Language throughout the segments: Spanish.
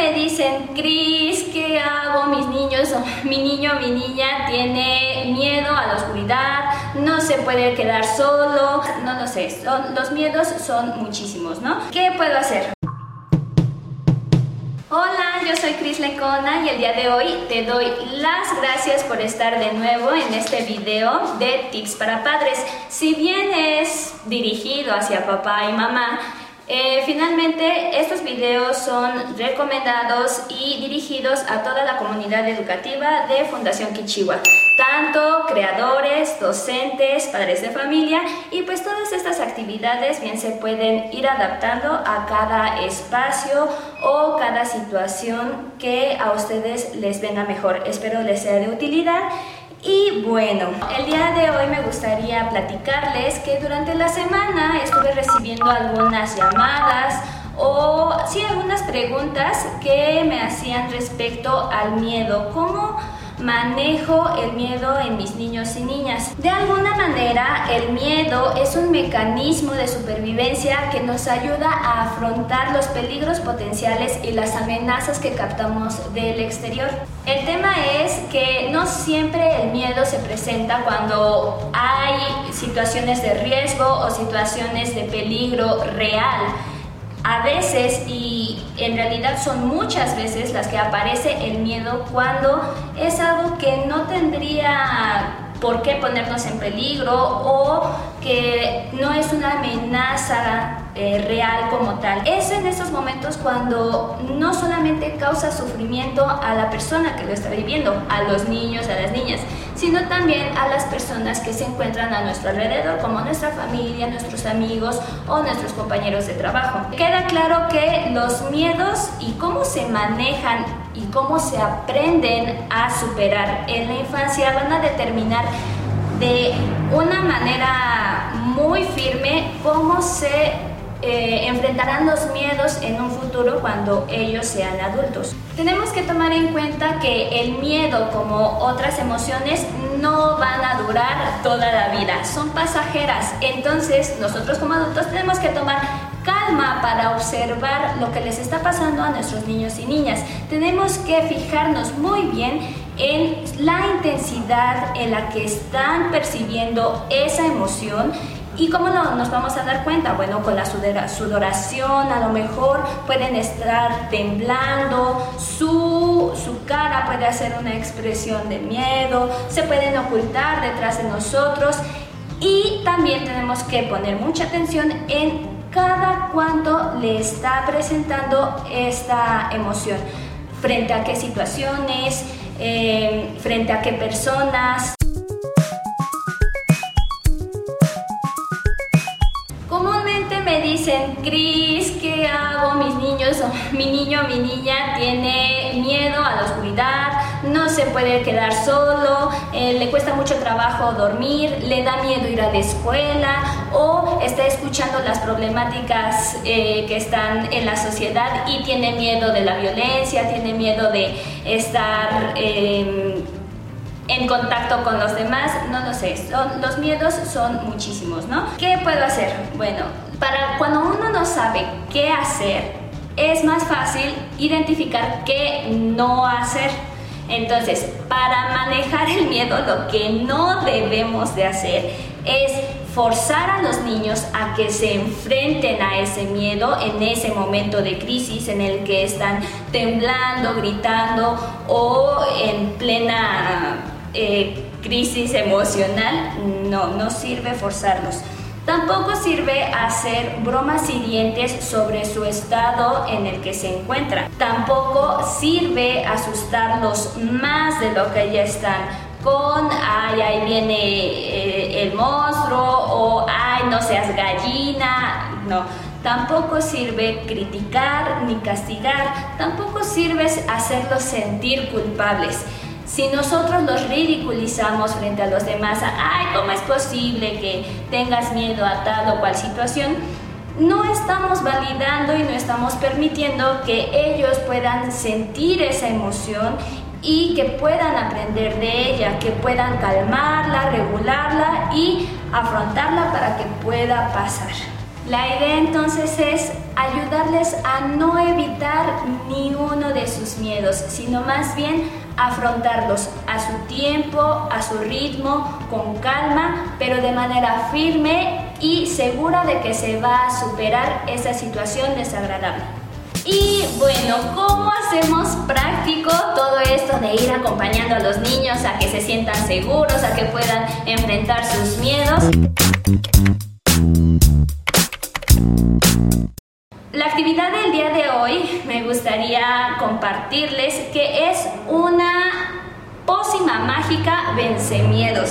me dicen, Cris, ¿qué hago? Mis niños, mi niño, mi niña tiene miedo a la oscuridad, no se puede quedar solo, no lo sé, los miedos son muchísimos, ¿no? ¿Qué puedo hacer? Hola, yo soy Cris Lecona y el día de hoy te doy las gracias por estar de nuevo en este video de tips para padres. Si bien es dirigido hacia papá y mamá, eh, finalmente, estos videos son recomendados y dirigidos a toda la comunidad educativa de Fundación Kichiwa, tanto creadores, docentes, padres de familia y pues todas estas actividades bien se pueden ir adaptando a cada espacio o cada situación que a ustedes les venga mejor. Espero les sea de utilidad y bueno, el día de hoy me gustaría platicarles que durante la semana estuve recibiendo algunas llamadas o sí algunas preguntas que me hacían respecto al miedo. ¿Cómo manejo el miedo en mis niños y niñas. De alguna manera, el miedo es un mecanismo de supervivencia que nos ayuda a afrontar los peligros potenciales y las amenazas que captamos del exterior. El tema es que no siempre el miedo se presenta cuando hay situaciones de riesgo o situaciones de peligro real a veces y en realidad son muchas veces las que aparece el miedo cuando es algo que no tendría por qué ponernos en peligro o que no es una amenaza eh, real como tal. Es en esos momentos cuando no solamente causa sufrimiento a la persona que lo está viviendo, a los niños, a las niñas, sino también a las personas que se encuentran a nuestro alrededor, como nuestra familia, nuestros amigos o nuestros compañeros de trabajo. Queda claro que los miedos y cómo se manejan y cómo se aprenden a superar en la infancia van a determinar de una manera muy firme cómo se eh, enfrentarán los miedos en un futuro cuando ellos sean adultos. Tenemos que tomar en cuenta que el miedo, como otras emociones, no van a durar toda la vida, son pasajeras. Entonces, nosotros como adultos tenemos que tomar calma para observar lo que les está pasando a nuestros niños y niñas. Tenemos que fijarnos muy bien en la intensidad en la que están percibiendo esa emoción ¿Y cómo nos vamos a dar cuenta? Bueno, con la sudoración, a lo mejor pueden estar temblando, su, su cara puede hacer una expresión de miedo, se pueden ocultar detrás de nosotros y también tenemos que poner mucha atención en cada cuánto le está presentando esta emoción, frente a qué situaciones, eh, frente a qué personas. Dicen, Cris, ¿qué hago? Mis niños, mi niño, mi niña tiene miedo a la oscuridad, no se puede quedar solo, eh, le cuesta mucho trabajo dormir, le da miedo ir a la escuela o está escuchando las problemáticas eh, que están en la sociedad y tiene miedo de la violencia, tiene miedo de estar... Em, en contacto con los demás, no lo sé, los miedos son muchísimos, ¿no? ¿Qué puedo hacer? Bueno, para cuando uno no sabe qué hacer, es más fácil identificar qué no hacer. Entonces, para manejar el miedo, lo que no debemos de hacer es forzar a los niños a que se enfrenten a ese miedo en ese momento de crisis en el que están temblando, gritando o en plena eh, crisis emocional, no, no sirve forzarlos. Tampoco sirve hacer bromas hirientes sobre su estado en el que se encuentran. Tampoco sirve asustarlos más de lo que ya están con, ay, ahí viene eh, el monstruo o, ay, no seas gallina. No, tampoco sirve criticar ni castigar. Tampoco sirve hacerlos sentir culpables. Si nosotros los ridiculizamos frente a los demás, ay, ¿cómo es posible que tengas miedo a tal o cual situación? No estamos validando y no estamos permitiendo que ellos puedan sentir esa emoción y que puedan aprender de ella, que puedan calmarla, regularla y afrontarla para que pueda pasar. La idea entonces es ayudarles a no evitar ni uno de miedos, sino más bien afrontarlos a su tiempo, a su ritmo, con calma, pero de manera firme y segura de que se va a superar esa situación desagradable. Y bueno, ¿cómo hacemos práctico todo esto de ir acompañando a los niños a que se sientan seguros, a que puedan enfrentar sus miedos? La actividad del día de hoy me gustaría compartirles que es una pócima mágica vence miedos.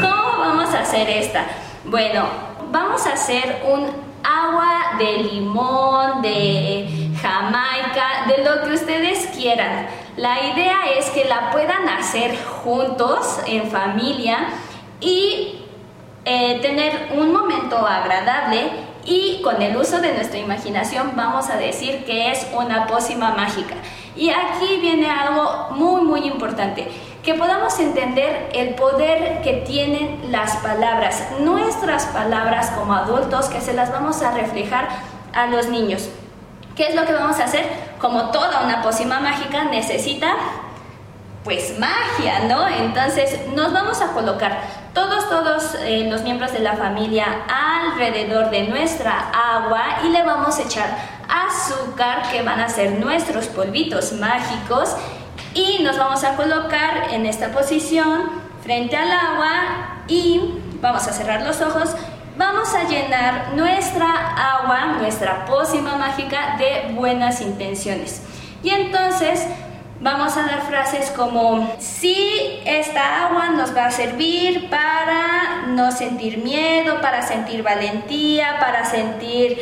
¿Cómo vamos a hacer esta? Bueno, vamos a hacer un agua de limón, de jamaica, de lo que ustedes quieran. La idea es que la puedan hacer juntos, en familia, y eh, tener un momento agradable y con el uso de nuestra imaginación vamos a decir que es una pócima mágica. Y aquí viene algo muy muy importante, que podamos entender el poder que tienen las palabras, nuestras palabras como adultos, que se las vamos a reflejar a los niños. ¿Qué es lo que vamos a hacer? Como toda una pócima mágica necesita pues magia, ¿no? Entonces nos vamos a colocar todos, todos eh, los miembros de la familia alrededor de nuestra agua y le vamos a echar azúcar que van a ser nuestros polvitos mágicos y nos vamos a colocar en esta posición frente al agua y vamos a cerrar los ojos vamos a llenar nuestra agua, nuestra pócima mágica de buenas intenciones. Y entonces Vamos a dar frases como, sí, esta agua nos va a servir para no sentir miedo, para sentir valentía, para sentir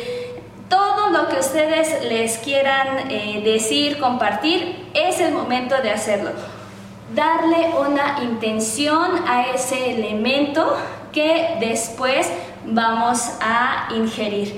todo lo que ustedes les quieran eh, decir, compartir, es el momento de hacerlo. Darle una intención a ese elemento que después vamos a ingerir.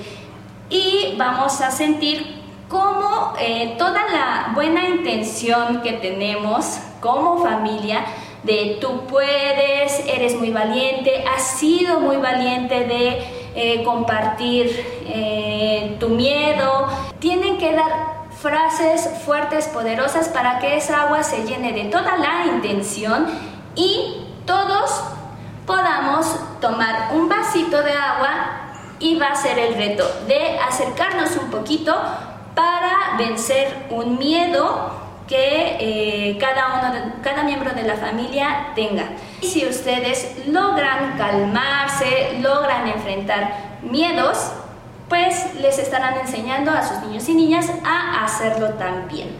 Y vamos a sentir cómo eh, toda la buena intención que tenemos como familia de tú puedes, eres muy valiente, has sido muy valiente de eh, compartir eh, tu miedo, tienen que dar frases fuertes, poderosas para que esa agua se llene de toda la intención y todos podamos tomar un vasito de agua y va a ser el reto de acercarnos un poquito para vencer un miedo que eh, cada, uno cada miembro de la familia tenga. Y si ustedes logran calmarse, logran enfrentar miedos, pues les estarán enseñando a sus niños y niñas a hacerlo también.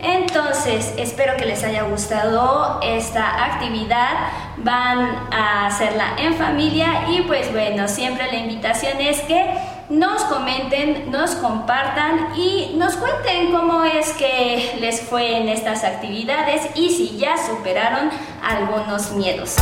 Entonces, espero que les haya gustado esta actividad. Van a hacerla en familia y pues bueno, siempre la invitación es que nos comenten, nos compartan y nos cuenten cómo es que les fue en estas actividades y si ya superaron algunos miedos.